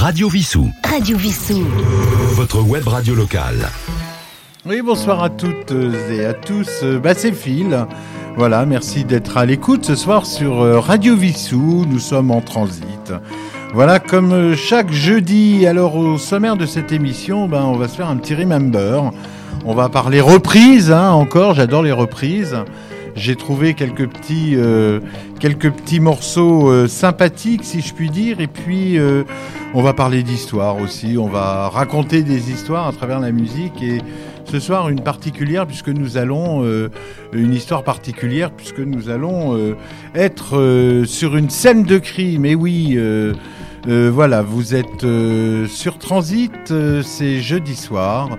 Radio Vissou. Radio Vissou. Votre web radio locale. Oui, bonsoir à toutes et à tous. Bah, c'est Phil. Voilà, merci d'être à l'écoute ce soir sur euh, Radio Vissou. Nous sommes en transit. Voilà, comme euh, chaque jeudi, alors au sommaire de cette émission, ben, on va se faire un petit remember. On va parler reprises, hein, encore, j'adore les reprises. J'ai trouvé quelques petits, euh, quelques petits morceaux euh, sympathiques, si je puis dire. Et puis, euh, on va parler d'histoire aussi. On va raconter des histoires à travers la musique. Et ce soir, une particulière, puisque nous allons, une histoire particulière, puisque nous allons être sur une scène de crime. Et oui. voilà, vous êtes sur Transit, c'est jeudi soir.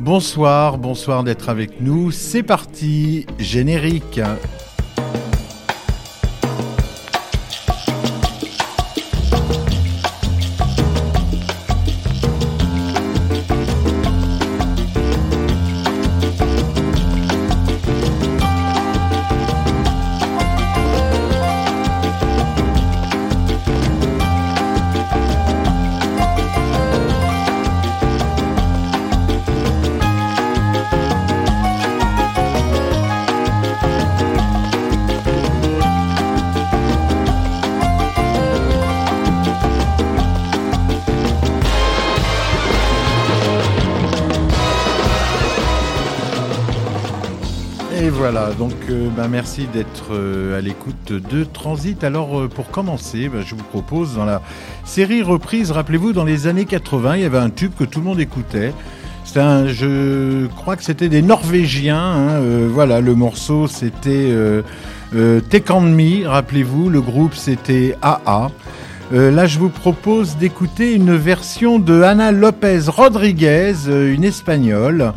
Bonsoir, bonsoir d'être avec nous. C'est parti, générique. Euh, bah, merci d'être euh, à l'écoute de Transit. Alors euh, pour commencer, bah, je vous propose dans la série reprise, rappelez-vous, dans les années 80, il y avait un tube que tout le monde écoutait. Je crois que c'était des Norvégiens. Hein, voilà, le morceau c'était Me, rappelez-vous, le groupe c'était AA. là, je vous propose d'écouter une version de Ana Lopez Rodriguez, une espagnole.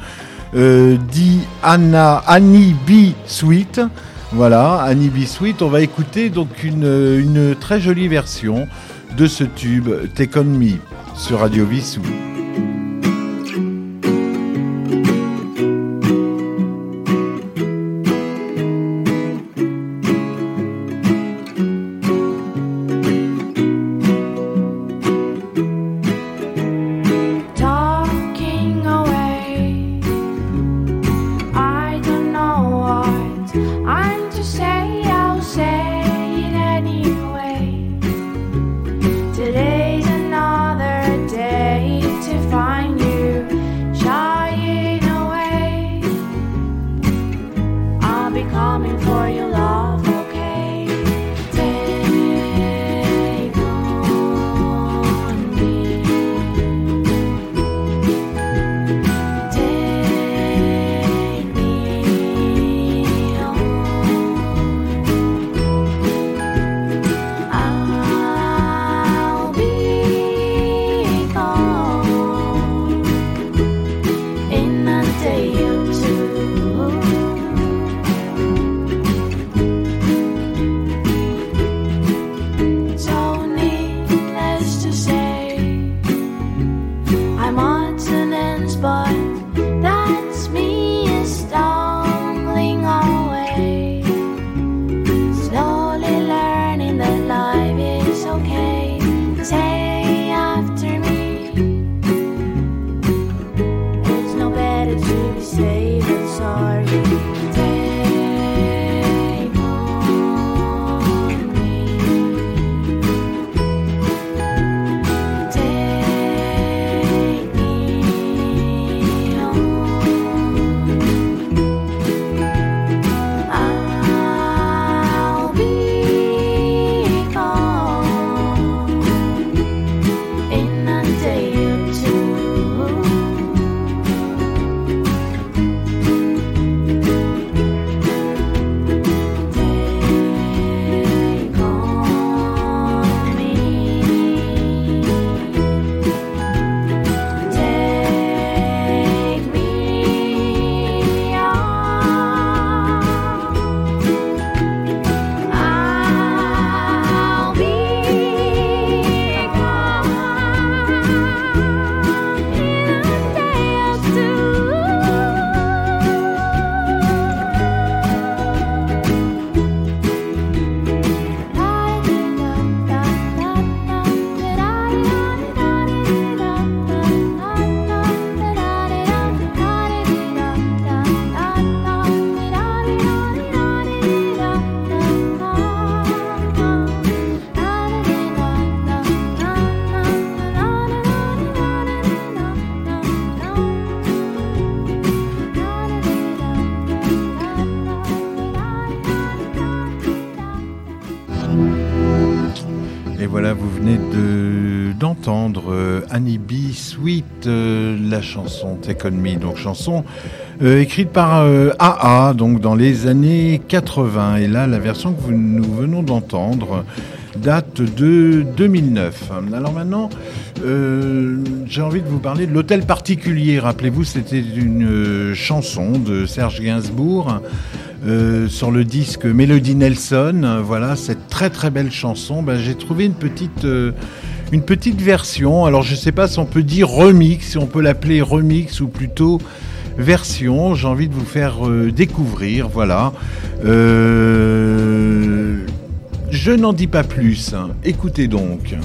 Euh, dit Anna, Annie B. Sweet. Voilà, Annie B. Sweet. On va écouter donc une, très jolie version de ce tube Take Me sur Radio Vissou. Annie B. Sweet, euh, la chanson Take Me, donc chanson euh, écrite par AA, donc dans les années 80. Et là, la version que nous venons d'entendre date de 2009. Alors maintenant, j'ai envie de vous parler de l'hôtel particulier. Rappelez-vous, c'était une chanson de Serge Gainsbourg. sur le disque Melody Nelson, voilà cette très très belle chanson. Ben, j'ai trouvé une petite une petite version. Alors je ne sais pas si on peut dire remix, si on peut l'appeler remix ou plutôt version. J'ai envie de vous faire euh, découvrir. Voilà. Euh, je n'en dis pas plus. Écoutez donc.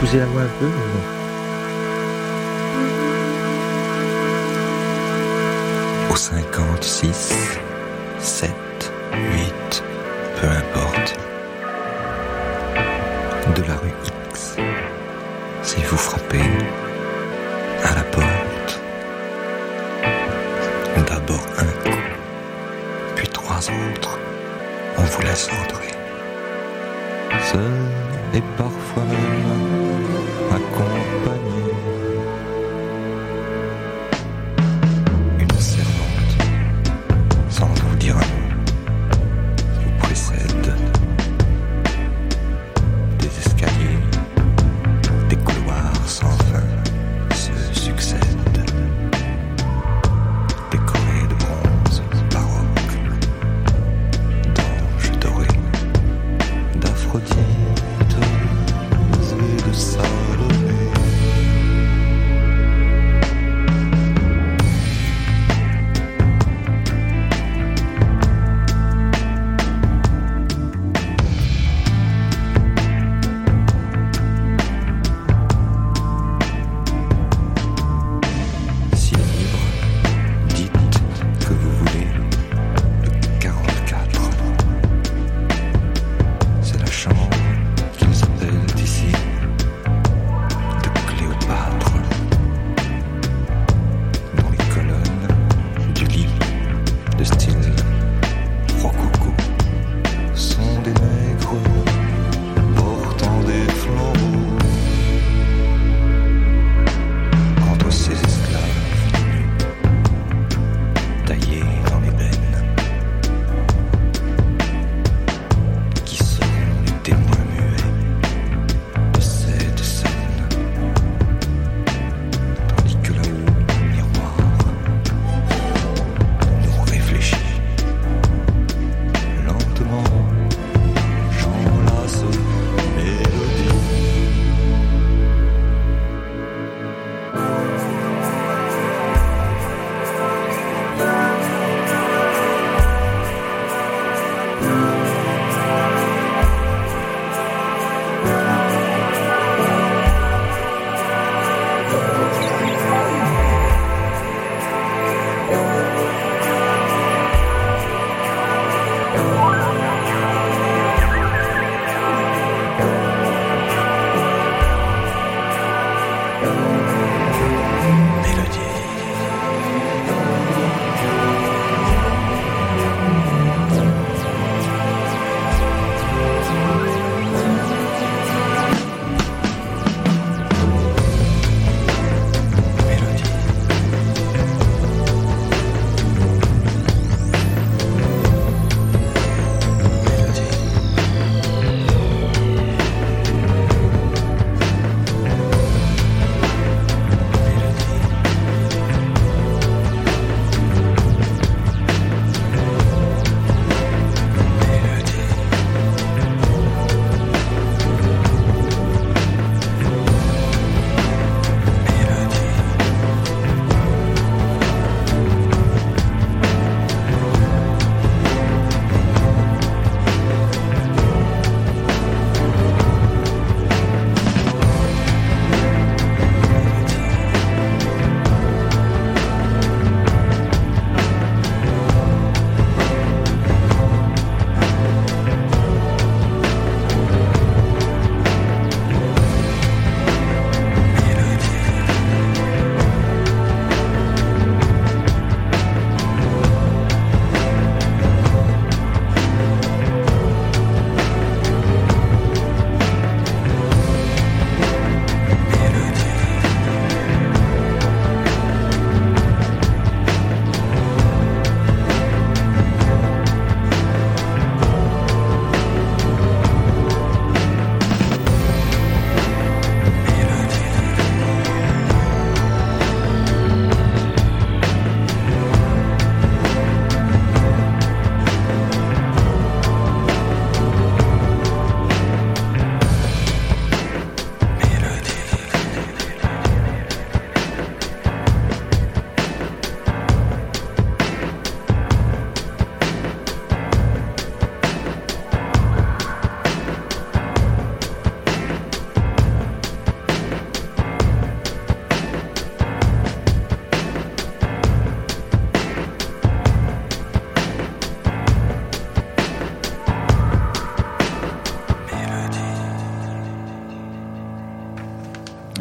Pousser la voix un peu Au 56, 7, 8, peu importe. De la rue X, si vous frappez à la porte, d'abord un coup, puis trois autres, on vous laisse entrer. Seul et parfois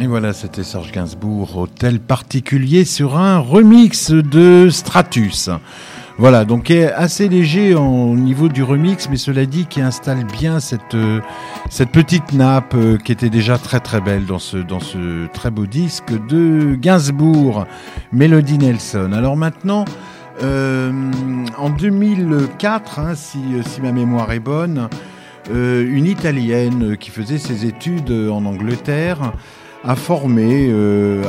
Et voilà, c'était Serge Gainsbourg, hôtel particulier sur un remix de Stratus. Voilà, donc assez léger au niveau du remix, mais cela dit qui installe bien cette euh, petite nappe euh, qui était déjà très très belle dans ce très beau disque de Gainsbourg, Melody Nelson. Alors maintenant, euh, en 2004, hein, si ma mémoire est bonne, une italienne qui faisait ses études en Angleterre a formé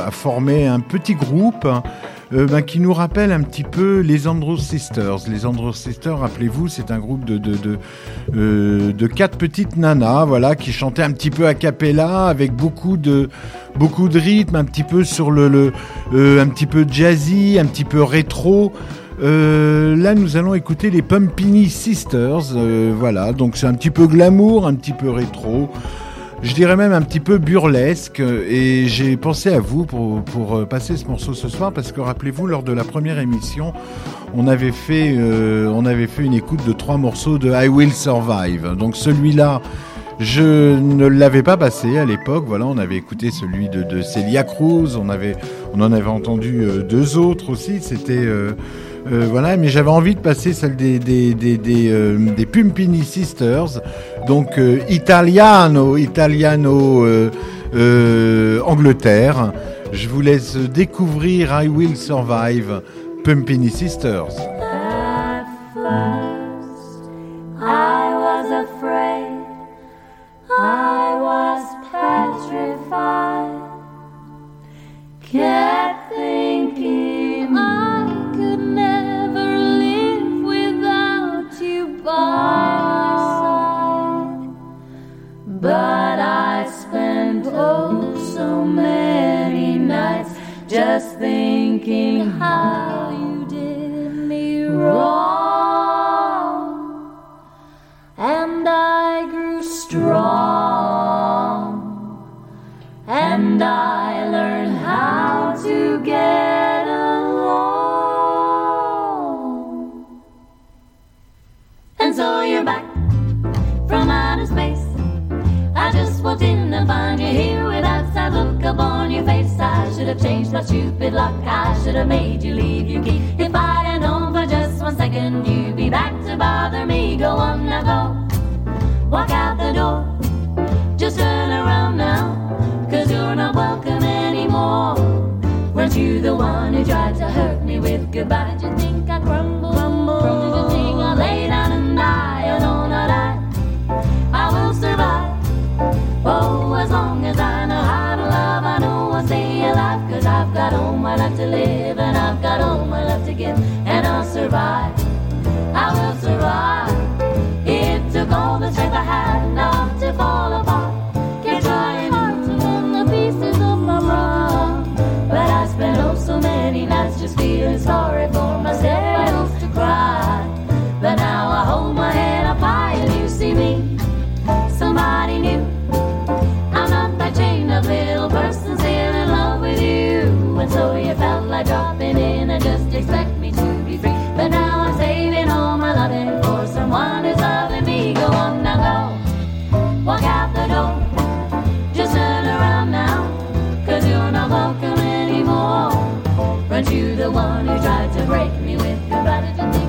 a formé un petit groupe euh, ben, qui nous rappelle un petit peu les Andrews Sisters. Les Andrews Sisters, rappelez-vous, c'est un groupe de, de, de, euh, de, quatre petites nanas, voilà, qui chantaient un petit peu a cappella avec beaucoup de, beaucoup de rythme, un petit peu sur le, le euh, un petit peu jazzy, un petit peu rétro. Euh, là, nous allons écouter les Pumpini Sisters. Euh, voilà, donc c'est un petit peu glamour, un petit peu rétro je dirais même un petit peu burlesque. Et j'ai pensé à vous pour, pour euh, passer ce morceau ce soir parce que rappelez-vous, lors de la première émission, on avait fait, euh, on avait fait une écoute de trois morceaux de I Will Survive. Donc celui-là, je ne l'avais pas passé à l'époque. Voilà, on avait écouté celui de, de Celia Cruz. On avait, on en avait entendu euh, deux autres aussi. C'était euh, voilà, mais j'avais envie de passer celle des, des, euh, Pumpini Sisters, donc euh, italiano, italiano Angleterre. Je vous laisse découvrir I Will Survive, Pumpini Sisters. The one who tried to break me with goodbye? Did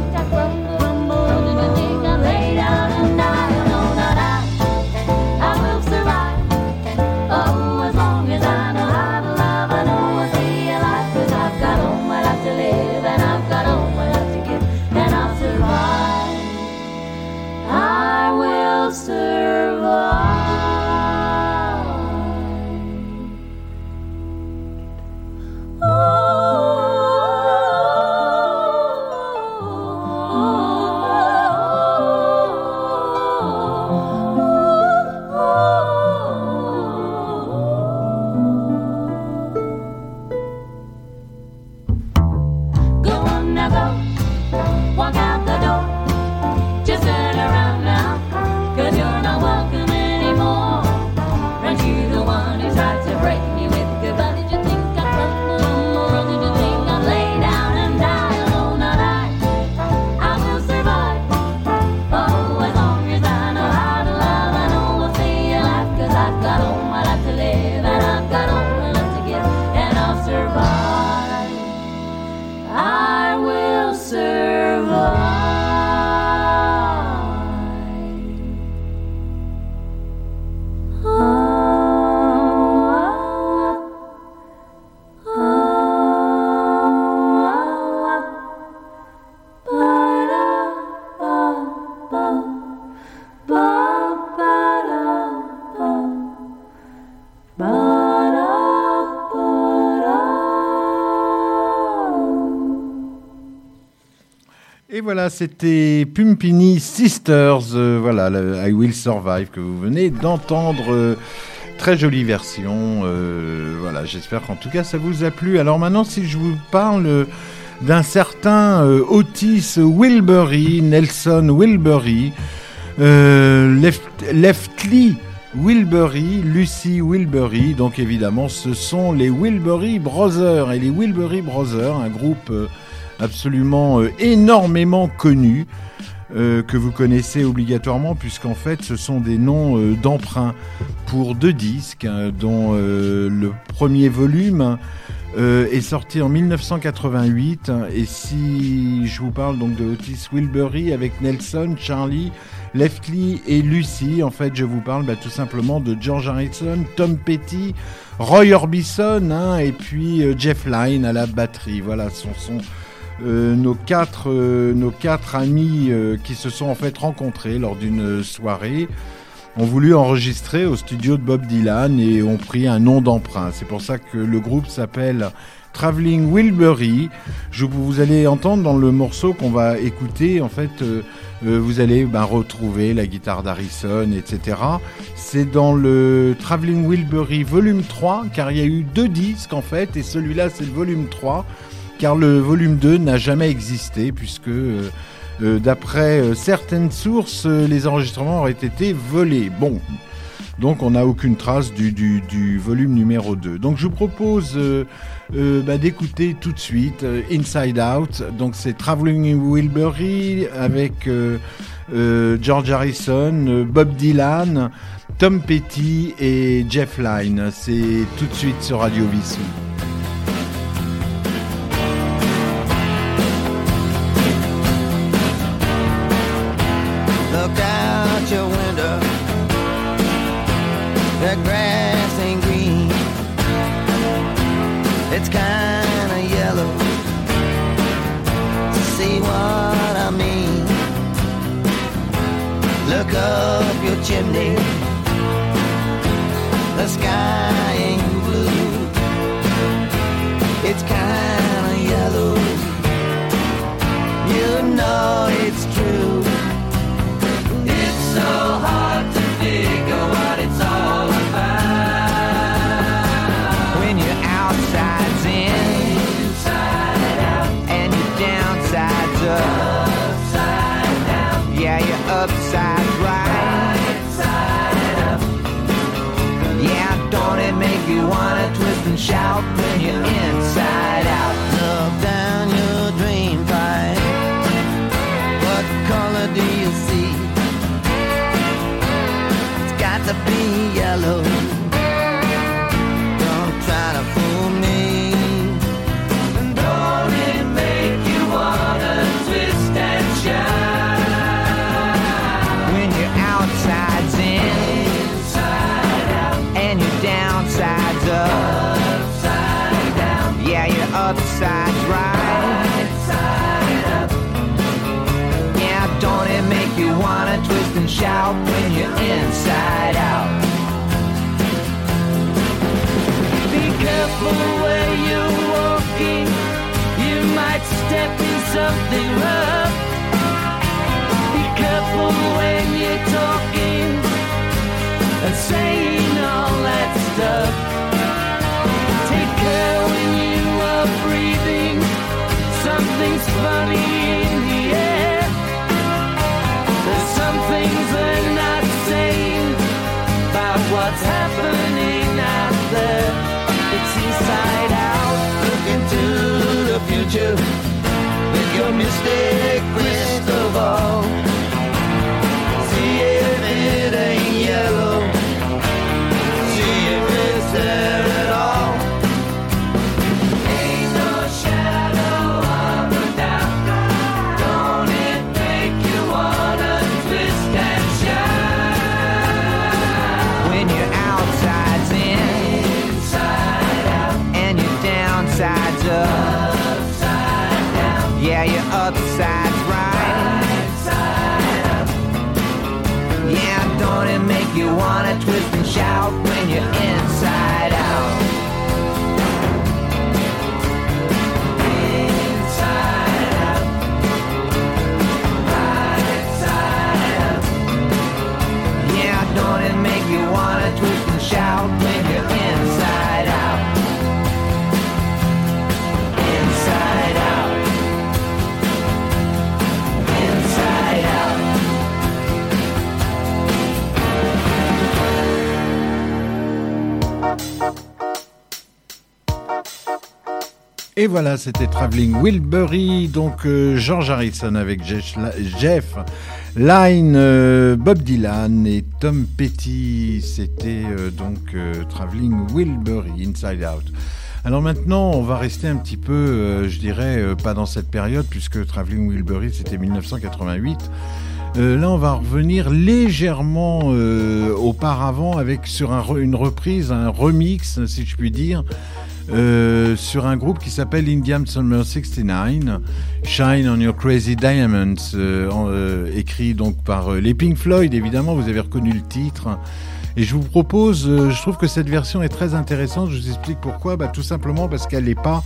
voilà, c'était Pumpini Sisters, euh, voilà, I Will Survive que vous venez d'entendre. euh, très jolie version. euh, voilà, j'espère qu'en tout cas ça vous a plu. Alors maintenant, si je vous parle d'un certain Otis Wilbury, Nelson Wilbury, Left, Leftly Wilbury, Lucy Wilbury, donc évidemment ce sont les Wilbury Brothers et les Wilbury Brothers, un groupe absolument euh, énormément connu euh, que vous connaissez obligatoirement puisqu'en fait ce sont des noms euh, d'emprunt pour deux disques hein, dont le premier volume est sorti en 1988 et si je vous parle donc de Otis Wilbury avec Nelson, Charlie, Leftly et Lucy, en fait je vous parle bah, tout simplement de George Harrison, Tom Petty, Roy Orbison hein, et puis Jeff Lynne à la batterie. Voilà, ce sont euh, nos quatre euh, nos quatre amis euh, qui se sont en fait rencontrés lors d'une soirée ont voulu enregistrer au studio de Bob Dylan et ont pris un nom d'emprunt. C'est pour ça que le groupe s'appelle Traveling Wilbury. Je, vous allez entendre dans le morceau qu'on va écouter, en fait, vous allez ben, retrouver la guitare d'Harrison, etc. C'est dans le Traveling Wilbury volume 3, car il y a eu deux disques en fait, et celui-là c'est le volume 3 car le volume 2 n'a jamais existé, puisque euh, euh, d'après euh, certaines sources, les enregistrements auraient été volés. Bon, donc on n'a aucune trace du, volume numéro 2. Donc je vous propose bah, d'écouter tout de suite Inside Out. Donc c'est Traveling Wilbury avec George Harrison, Bob Dylan, Tom Petty et Jeff Lynne. C'est tout de suite sur Radio Vissou. Chimney. The sky shout. Shout when you're inside out? Be careful where you're walking, you might step in something rough. Be careful when you're talking Et voilà, c'était Traveling Wilbury, donc euh, George Harrison avec Jeff, Jeff Line, euh, Bob Dylan et Tom Petty. C'était euh, donc euh, Traveling Wilbury, Inside Out. Alors maintenant, on va rester un petit peu, je dirais, pas dans cette période, puisque Traveling Wilbury, c'était 1988. Euh, là, on va revenir légèrement auparavant avec sur une reprise, un remix, si je puis dire, euh, sur un groupe qui s'appelle Indian Summer 69, Shine on Your Crazy Diamonds, euh, euh, écrit donc par les Pink Floyd, évidemment, vous avez reconnu le titre. Et je vous propose, je trouve que cette version est très intéressante, je vous explique pourquoi, bah, tout simplement parce qu'elle n'est pas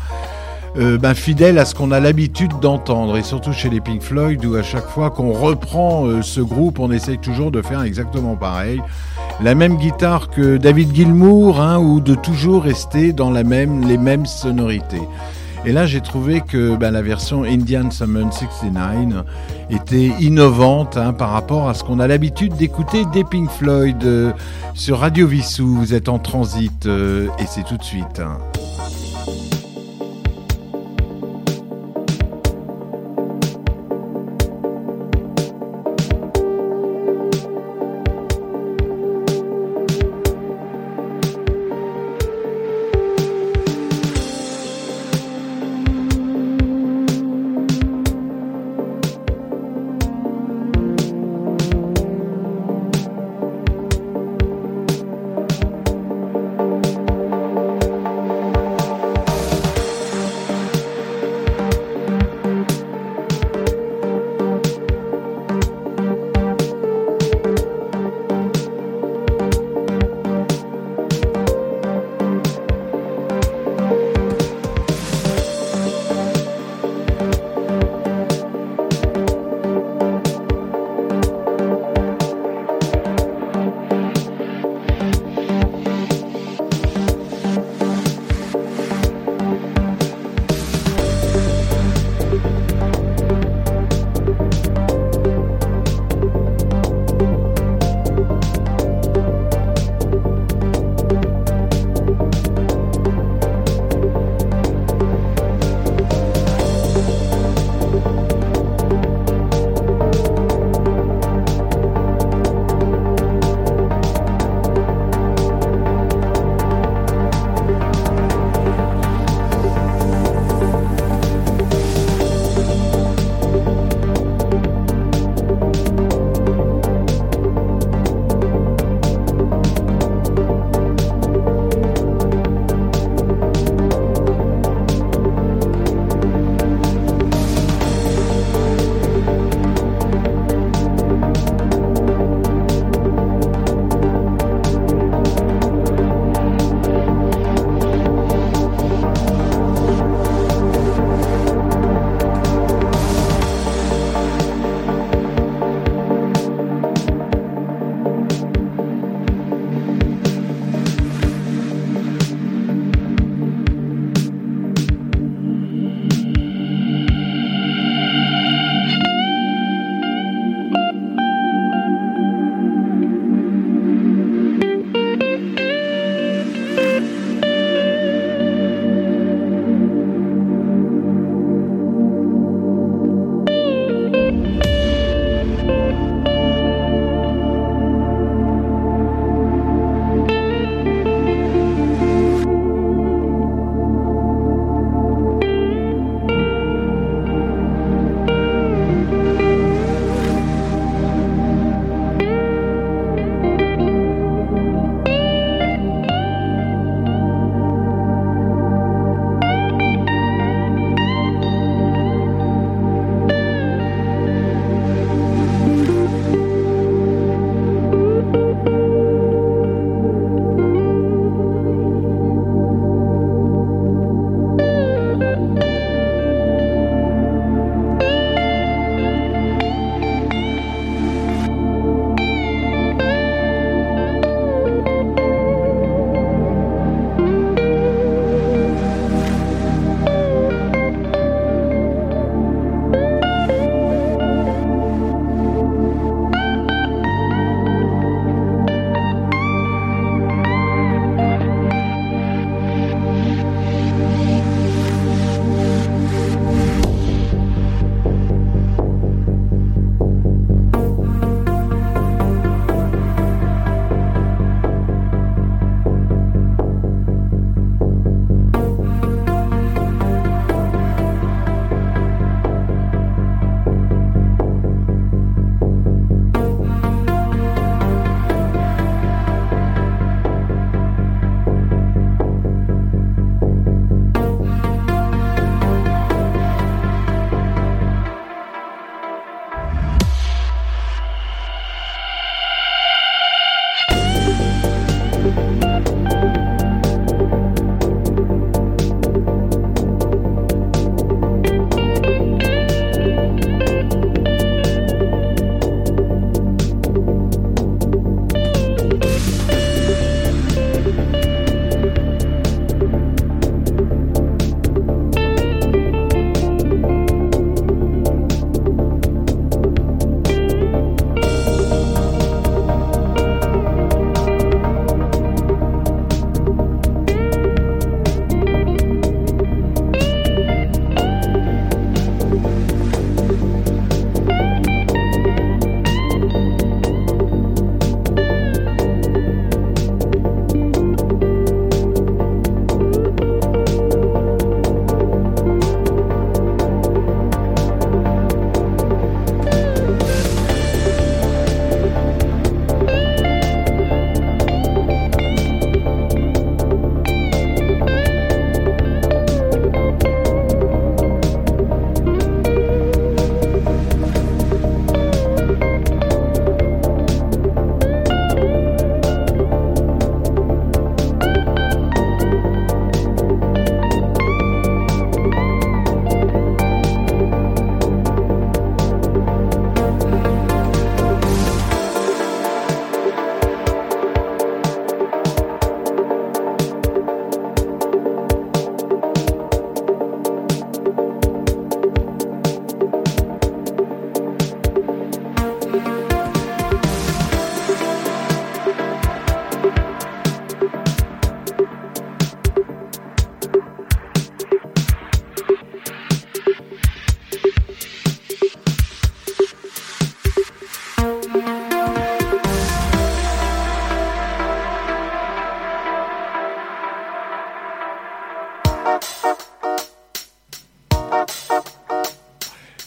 euh, ben, fidèle à ce qu'on a l'habitude d'entendre, et surtout chez les Pink Floyd, où à chaque fois qu'on reprend euh, ce groupe, on essaye toujours de faire exactement pareil. La même guitare que David Gilmour, hein, ou de toujours rester dans les mêmes sonorités. Et là, j'ai trouvé que ben, la version Indian Summer 69 était innovante hein, par rapport à ce qu'on a l'habitude d'écouter des Pink Floyd euh, sur Radio Vissou. Vous êtes en transit et c'est tout de suite. hein.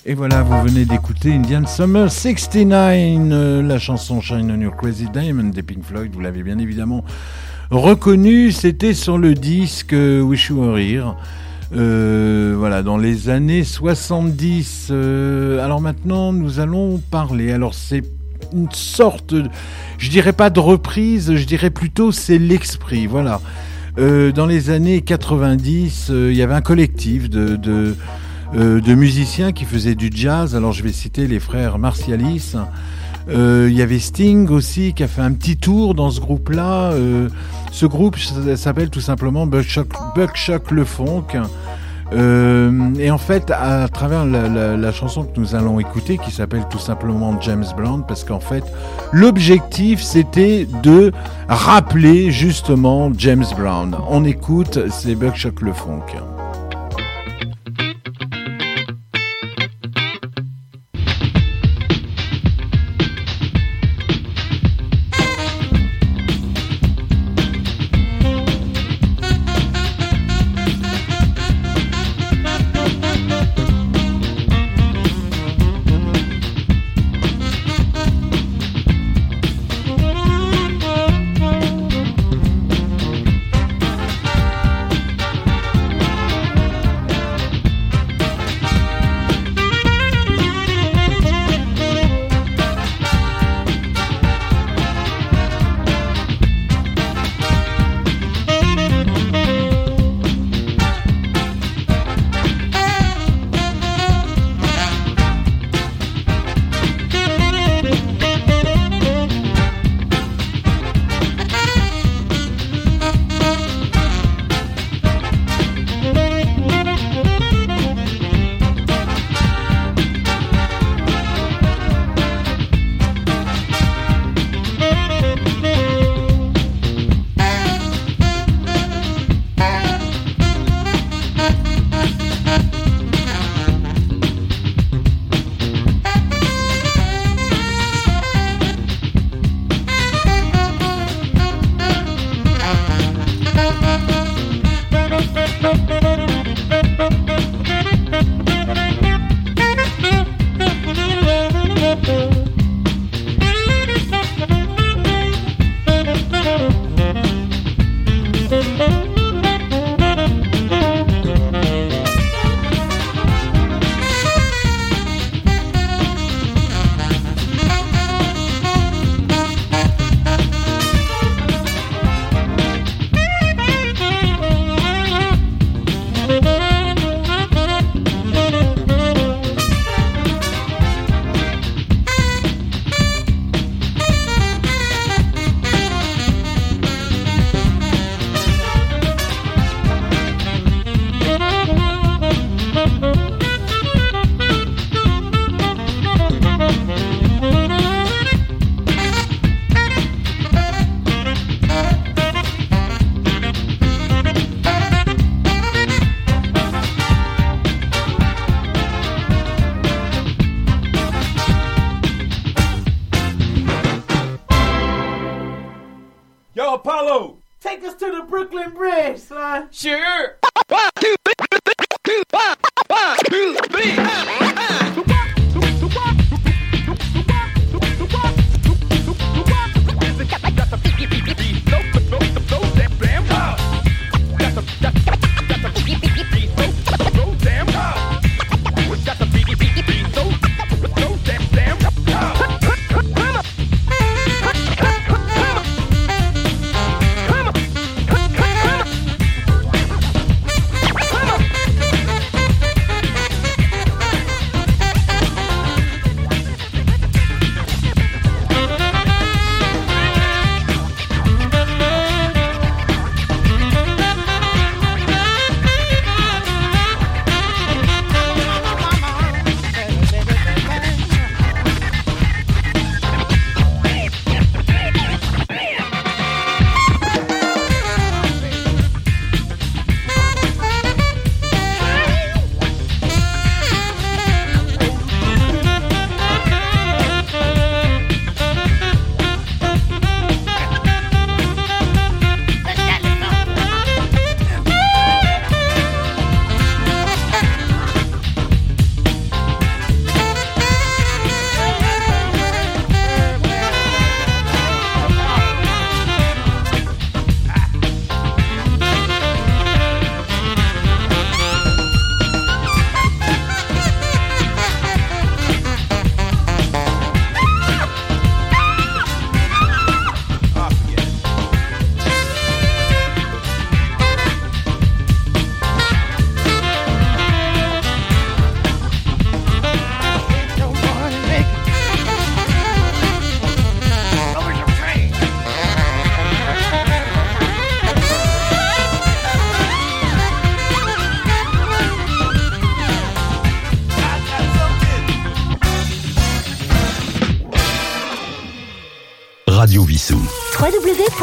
Et voilà, vous venez d'écouter Indian Summer 69, euh, la chanson Shine on Your Crazy Diamond des Pink Floyd, vous l'avez bien évidemment reconnu, c'était sur le disque euh, Wish You Were Here. Euh, voilà, dans les années 70. euh, alors maintenant, nous allons parler. Alors c'est une sorte, je dirais pas de reprise, je dirais plutôt c'est l'esprit. Voilà. Dans les années 90, euh, il y avait un collectif de, euh, de musiciens qui faisaient du jazz. Alors je vais citer les frères Martialis. Euh, Il y avait Sting aussi qui a fait un petit tour dans ce groupe-là. Euh, ce groupe s'appelle tout simplement Buckshot, Buckshot Le Funk. Et en fait, à travers la, chanson que nous allons écouter, qui s'appelle tout simplement James Brown, parce qu'en fait, l'objectif c'était de rappeler justement James Brown. On écoute, c'est Buckshot Le Funk.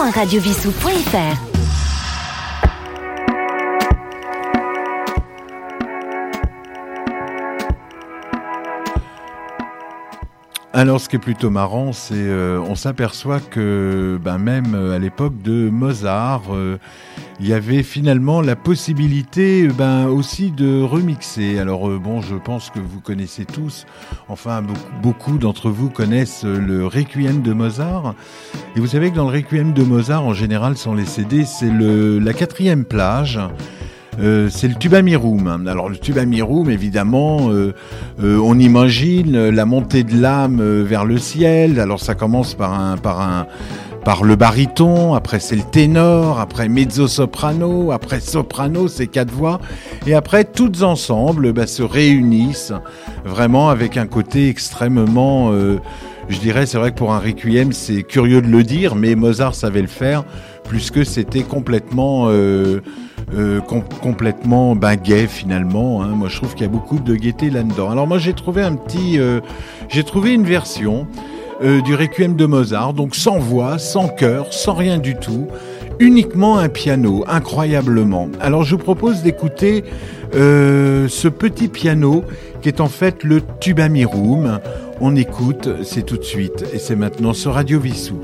www.radiovissou.fr Alors, ce qui est plutôt marrant, c'est euh, on s'aperçoit que ben, même euh, à l'époque de Mozart, euh, il y avait finalement la possibilité ben, aussi de remixer. Alors euh, bon, je pense que vous connaissez tous, enfin beaucoup, d'entre vous connaissent le Requiem de Mozart. Et vous savez que dans le Requiem de Mozart, en général, sans les CD, c'est le, la quatrième plage. Euh, c'est le tubamirum. Alors le tubamirum, évidemment, euh, euh, on imagine la montée de l'âme euh, vers le ciel. Alors ça commence par un, par un, par le baryton. Après c'est le ténor. Après mezzo soprano. Après soprano, c'est quatre voix. Et après toutes ensemble bah, se réunissent vraiment avec un côté extrêmement euh, je dirais, c'est vrai que pour un requiem, c'est curieux de le dire, mais Mozart savait le faire, puisque c'était complètement, euh, euh, com- complètement ben, gay finalement. hein. Moi, je trouve qu'il y a beaucoup de gaieté là-dedans. Alors moi, j'ai trouvé un petit, euh, j'ai trouvé une version euh, du requiem de Mozart, donc sans voix, sans chœur, sans rien du tout, uniquement un piano, incroyablement. Alors je vous propose d'écouter euh, ce petit piano qui est en fait le tubamirum. On écoute, c'est tout de suite, et c'est maintenant sur Radio Vissou.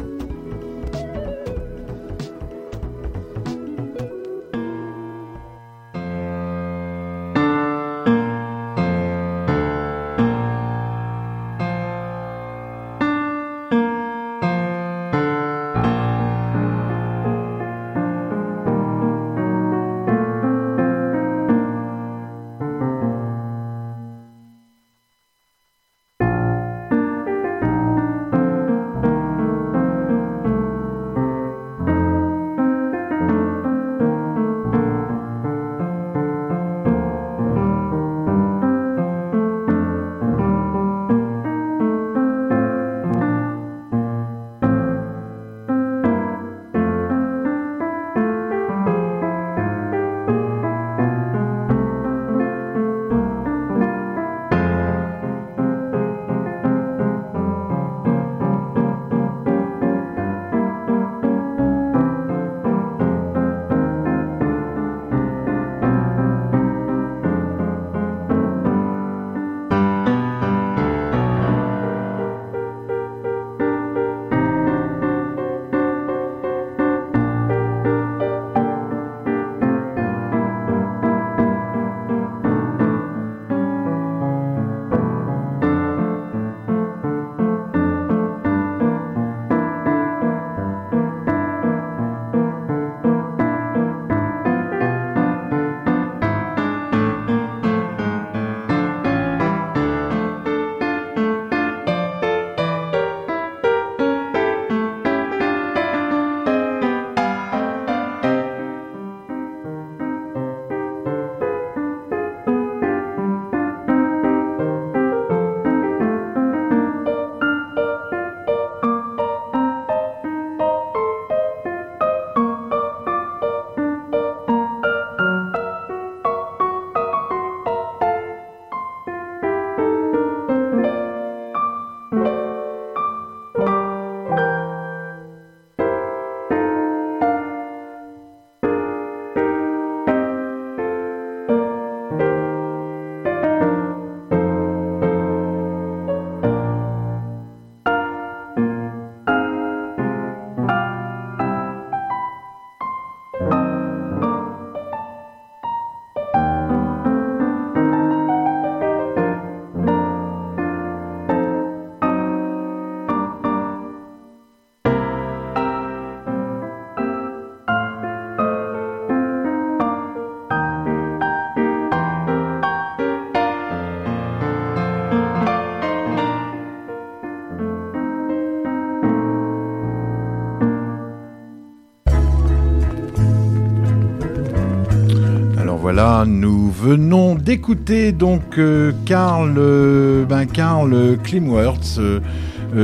Nous venons d'écouter donc euh, Karl, euh, ben Karl Klimwirtz. euh,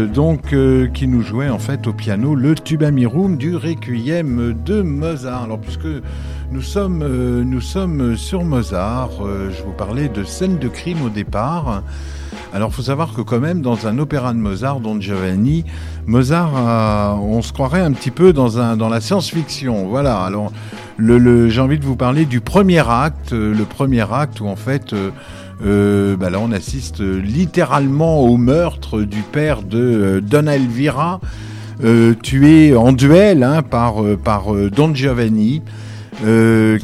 donc qui nous jouait en fait au piano le Tubamirum du Requiem de Mozart. Alors puisque nous sommes, nous sommes sur Mozart, je vous parlais de scène de crime au départ. Alors faut savoir que quand même dans un opéra de Mozart, Don Giovanni, Mozart, on se croirait un petit peu dans, un, dans la science-fiction. Voilà, alors j'ai envie de vous parler du premier acte, euh, le premier acte où en fait... euh, euh, bah là, on assiste littéralement au meurtre du père de Donna Elvira, tué en duel hein, par, Don Giovanni.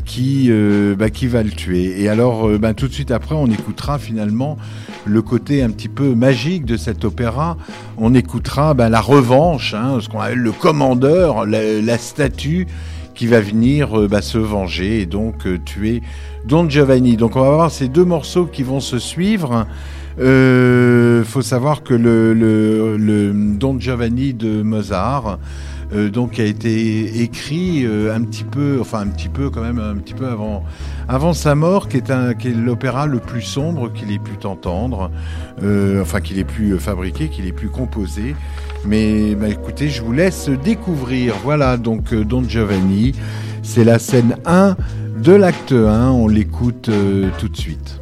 qui, bah, qui va le tuer. Et alors, bah, tout de suite après, on écoutera finalement le côté un petit peu magique de cet opéra. On écoutera la revanche, hein, ce qu'on appelle le commandeur, la statue qui va venir euh, bah, se venger et donc euh, tuer Don Giovanni. Donc on va voir ces deux morceaux qui vont se suivre. Euh, faut savoir que le Don Giovanni de Mozart euh, donc a été écrit euh, un petit peu, enfin un petit peu quand même, un petit peu avant, avant sa mort, qui est, est l'opéra le plus sombre qu'il ait pu entendre, euh, enfin qu'il ait pu fabriquer, qu'il ait pu composer. Mais bah, écoutez, je vous laisse découvrir. Voilà donc euh, Don Giovanni, c'est la scène 1 de l'acte 1, on l'écoute tout de suite.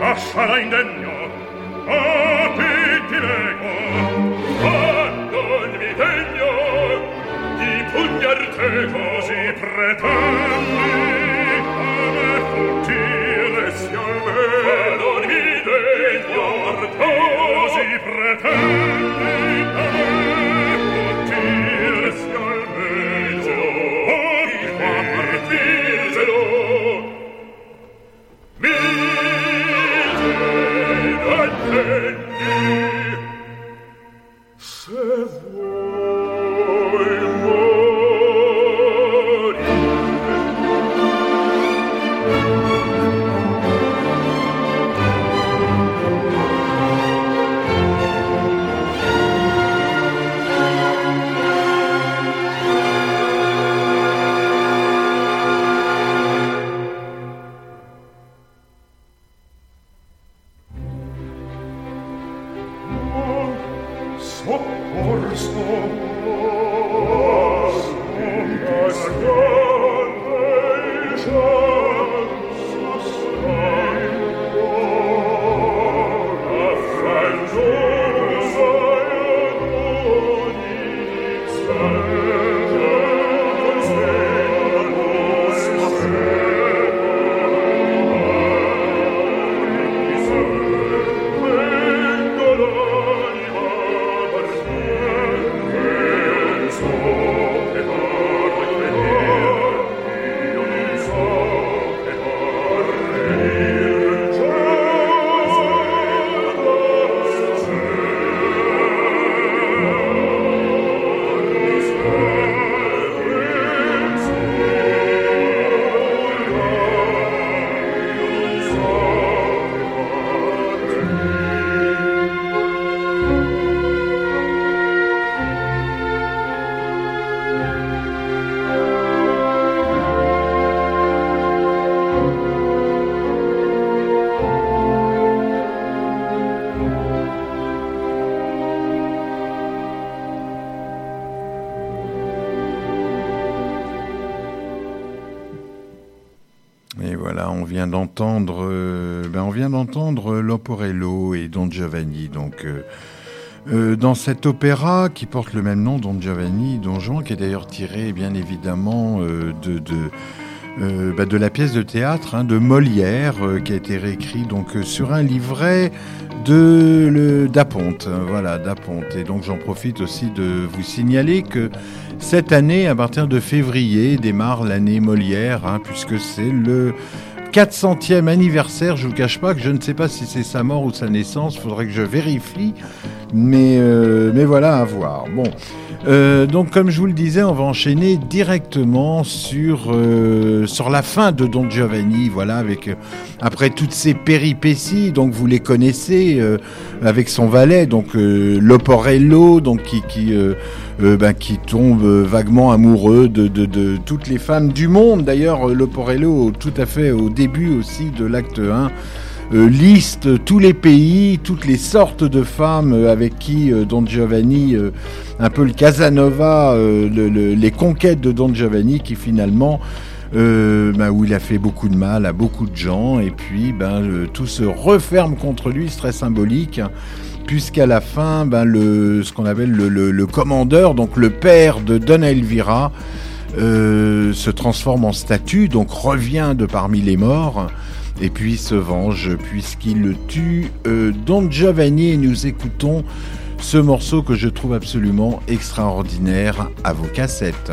Affala indegno d'entendre, euh, ben on vient d'entendre Loporello et Don Giovanni. Donc, euh, euh, dans cet opéra qui porte le même nom, Don Giovanni, Don Juan, qui est d'ailleurs tiré, bien évidemment, de, de, bah, de la pièce de théâtre hein, de Molière, qui a été réécrit donc sur un livret de le d'Aponte, hein, voilà d'Aponte. Et donc j'en profite aussi de vous signaler que cette année, à partir de février, démarre l'année Molière, hein, puisque c'est le 400e anniversaire. Je vous cache pas que je ne sais pas si c'est sa mort ou sa naissance. Faudrait que je vérifie, mais euh, mais voilà à voir. Bon. Euh, donc, comme je vous le disais, on va enchaîner directement sur euh, sur la fin de Don Giovanni. Voilà, avec euh, après toutes ces péripéties, donc vous les connaissez, euh, avec son valet, donc euh, Loporello, donc qui qui ben, qui tombe vaguement amoureux de, de, de toutes les femmes du monde. D'ailleurs, Loporello, tout à fait au début aussi de l'acte 1. Euh, liste tous les pays, toutes les sortes de femmes euh, avec qui euh, Don Giovanni, euh, un peu le Casanova, euh, le- le- les conquêtes de Don Giovanni qui finalement, euh, ben, où il a fait beaucoup de mal à beaucoup de gens et puis ben, le- tout se referme contre lui, c'est très symbolique. Puisqu'à la fin, ben, le, ce qu'on appelle le, le- le commandeur, donc le père de Donna Elvira, euh, se transforme en statue, donc revient de parmi les morts, et puis se venge puisqu'il le tue. Euh, Don Giovanni, nous écoutons ce morceau que je trouve absolument extraordinaire à vos cassettes.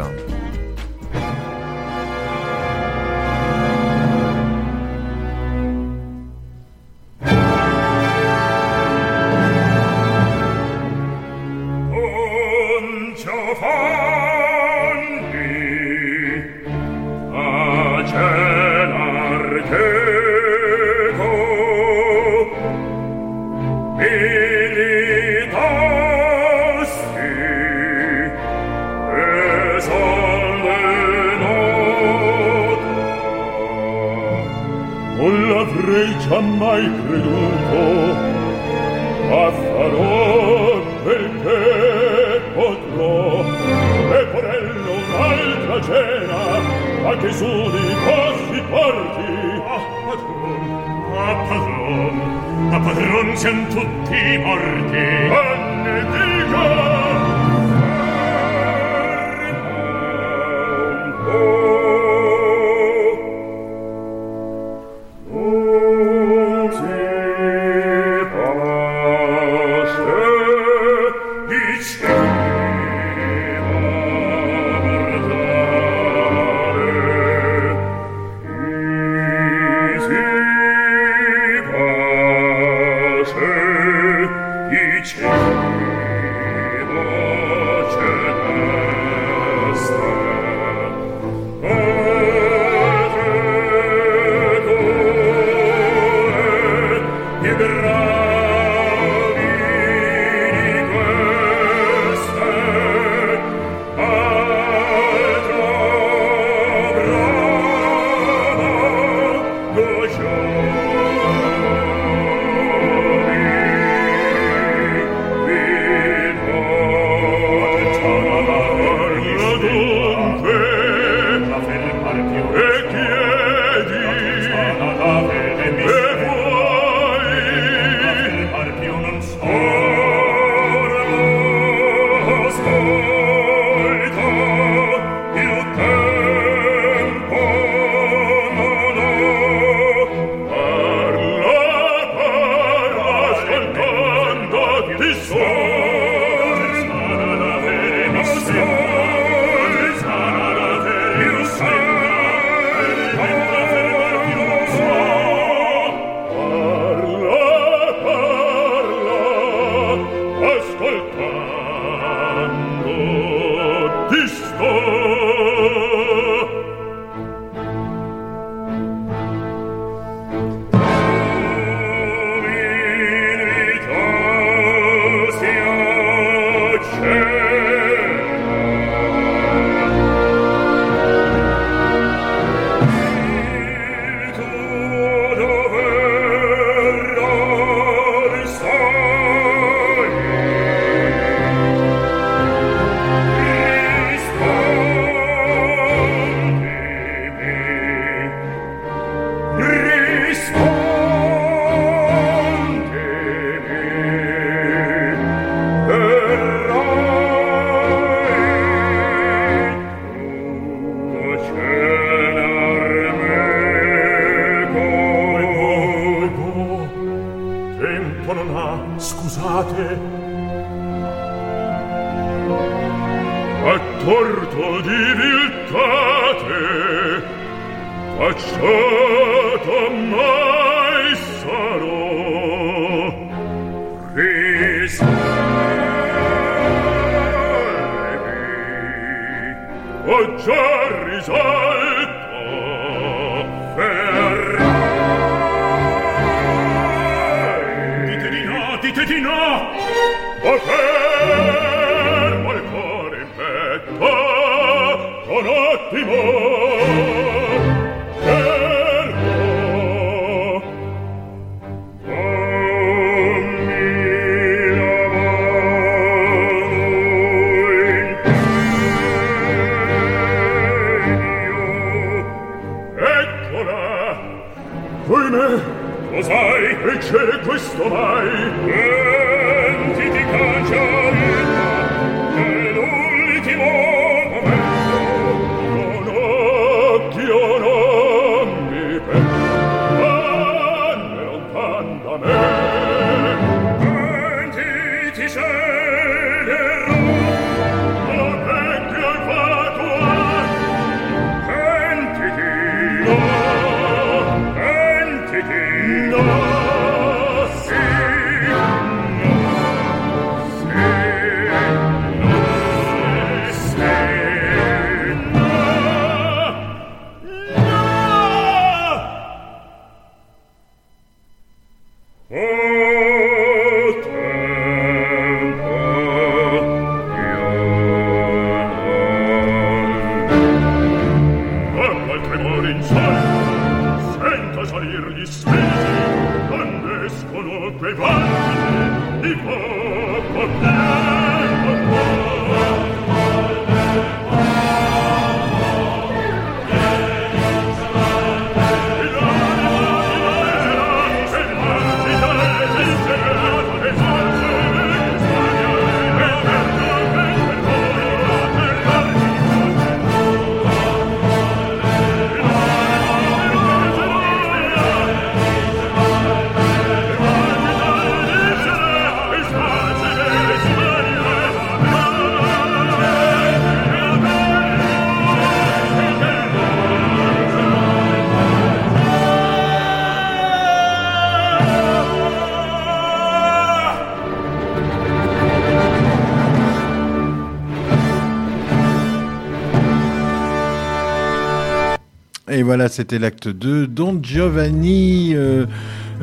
C'était l'acte 2. Don Giovanni, euh,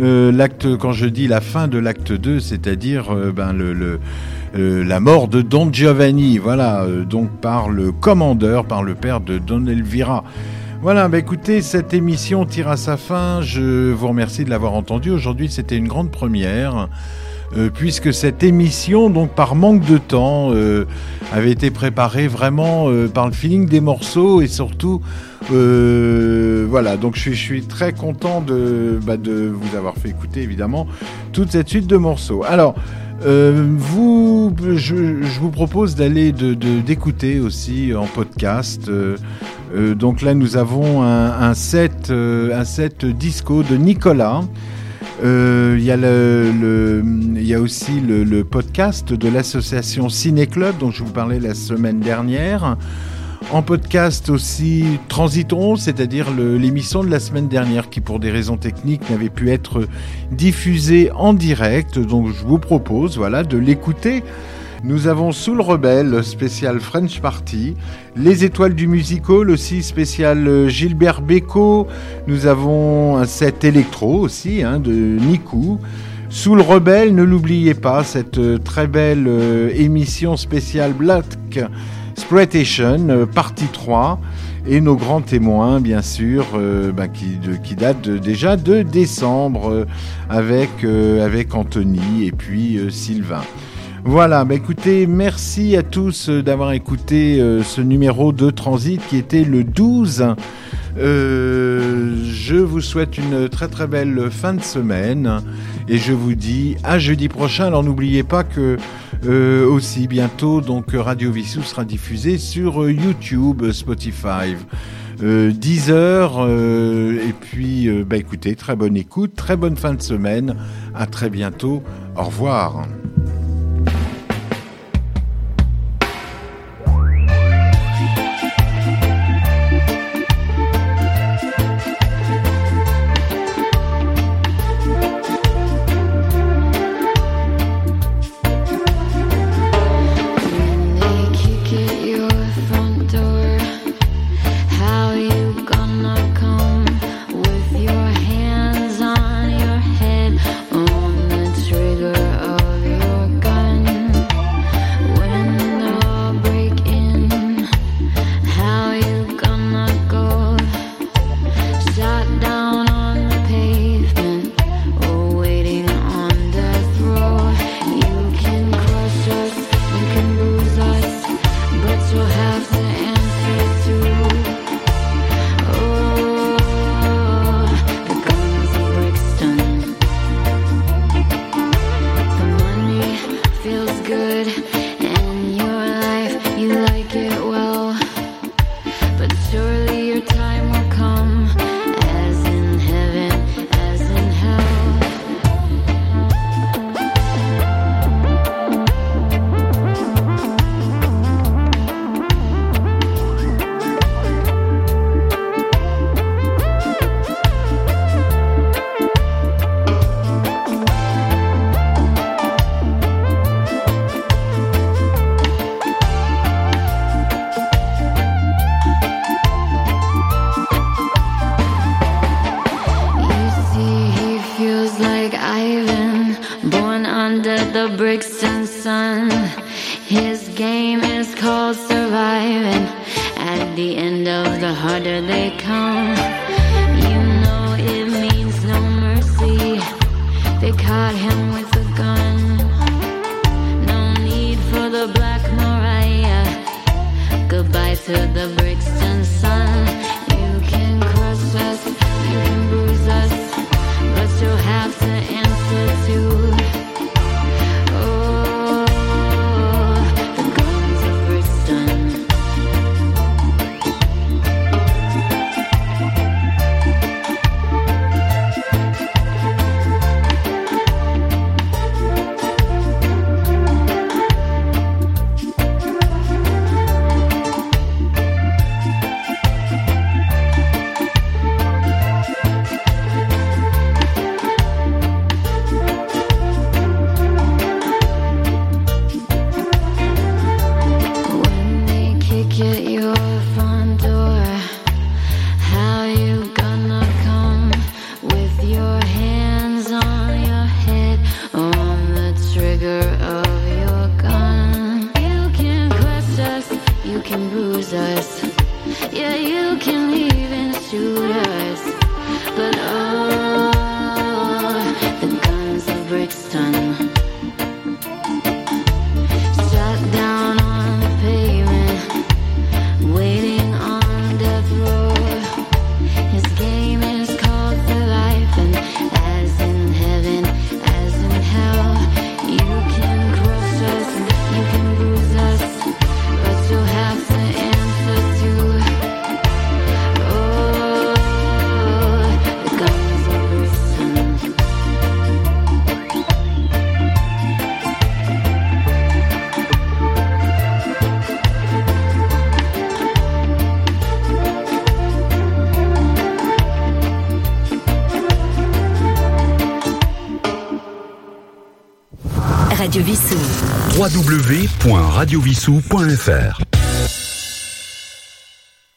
euh, l'acte, quand je dis la fin de l'acte 2, c'est-à-dire euh, ben, le, la mort de Don Giovanni, voilà, donc par le commandeur, par le père de Don Elvira. Voilà, bah écoutez, cette émission tire à sa fin. Je vous remercie de l'avoir entendu. Aujourd'hui, c'était une grande première. Euh, puisque cette émission, donc par manque de temps, euh, avait été préparée vraiment euh, par le feeling des morceaux et surtout, euh, voilà. Donc je suis, très content de, bah, de vous avoir fait écouter évidemment toute cette suite de morceaux. Alors. Vous, je, vous propose d'aller de- de- d'écouter aussi en podcast. Donc là, nous avons un, set, un set disco de Nicolas. Euh, Il y, le- le- y a aussi le, podcast de l'association Ciné Club dont je vous parlais la semaine dernière. En podcast aussi Transiton, c'est-à-dire l'émission de la semaine dernière qui pour des raisons techniques n'avait pu être diffusée en direct. Donc je vous propose voilà, de l'écouter. Nous avons Soul Rebelle, spécial French Party. Les Étoiles du Musical aussi, spécial euh, Gilbert Bécaud. Nous avons un set électro aussi, hein, de Nikou. Soul Rebelle, ne l'oubliez pas, cette euh, très belle euh, émission spéciale Black Exploitation, euh, partie 3. Et nos grands témoins, bien sûr, bah, qui, datent déjà de décembre avec, Anthony et puis Sylvain. Voilà, bah écoutez, merci à tous euh, d'avoir écouté euh, ce numéro de Transit qui était le 12. Euh, je vous souhaite une très très belle fin de semaine et je vous dis à jeudi prochain. Alors n'oubliez pas que aussi bientôt donc Radio Vissou sera diffusé sur YouTube, Spotify. euh, 10h. euh, et puis, bah écoutez, très bonne écoute, très bonne fin de semaine. À très bientôt. Au revoir. www.radiovissou.fr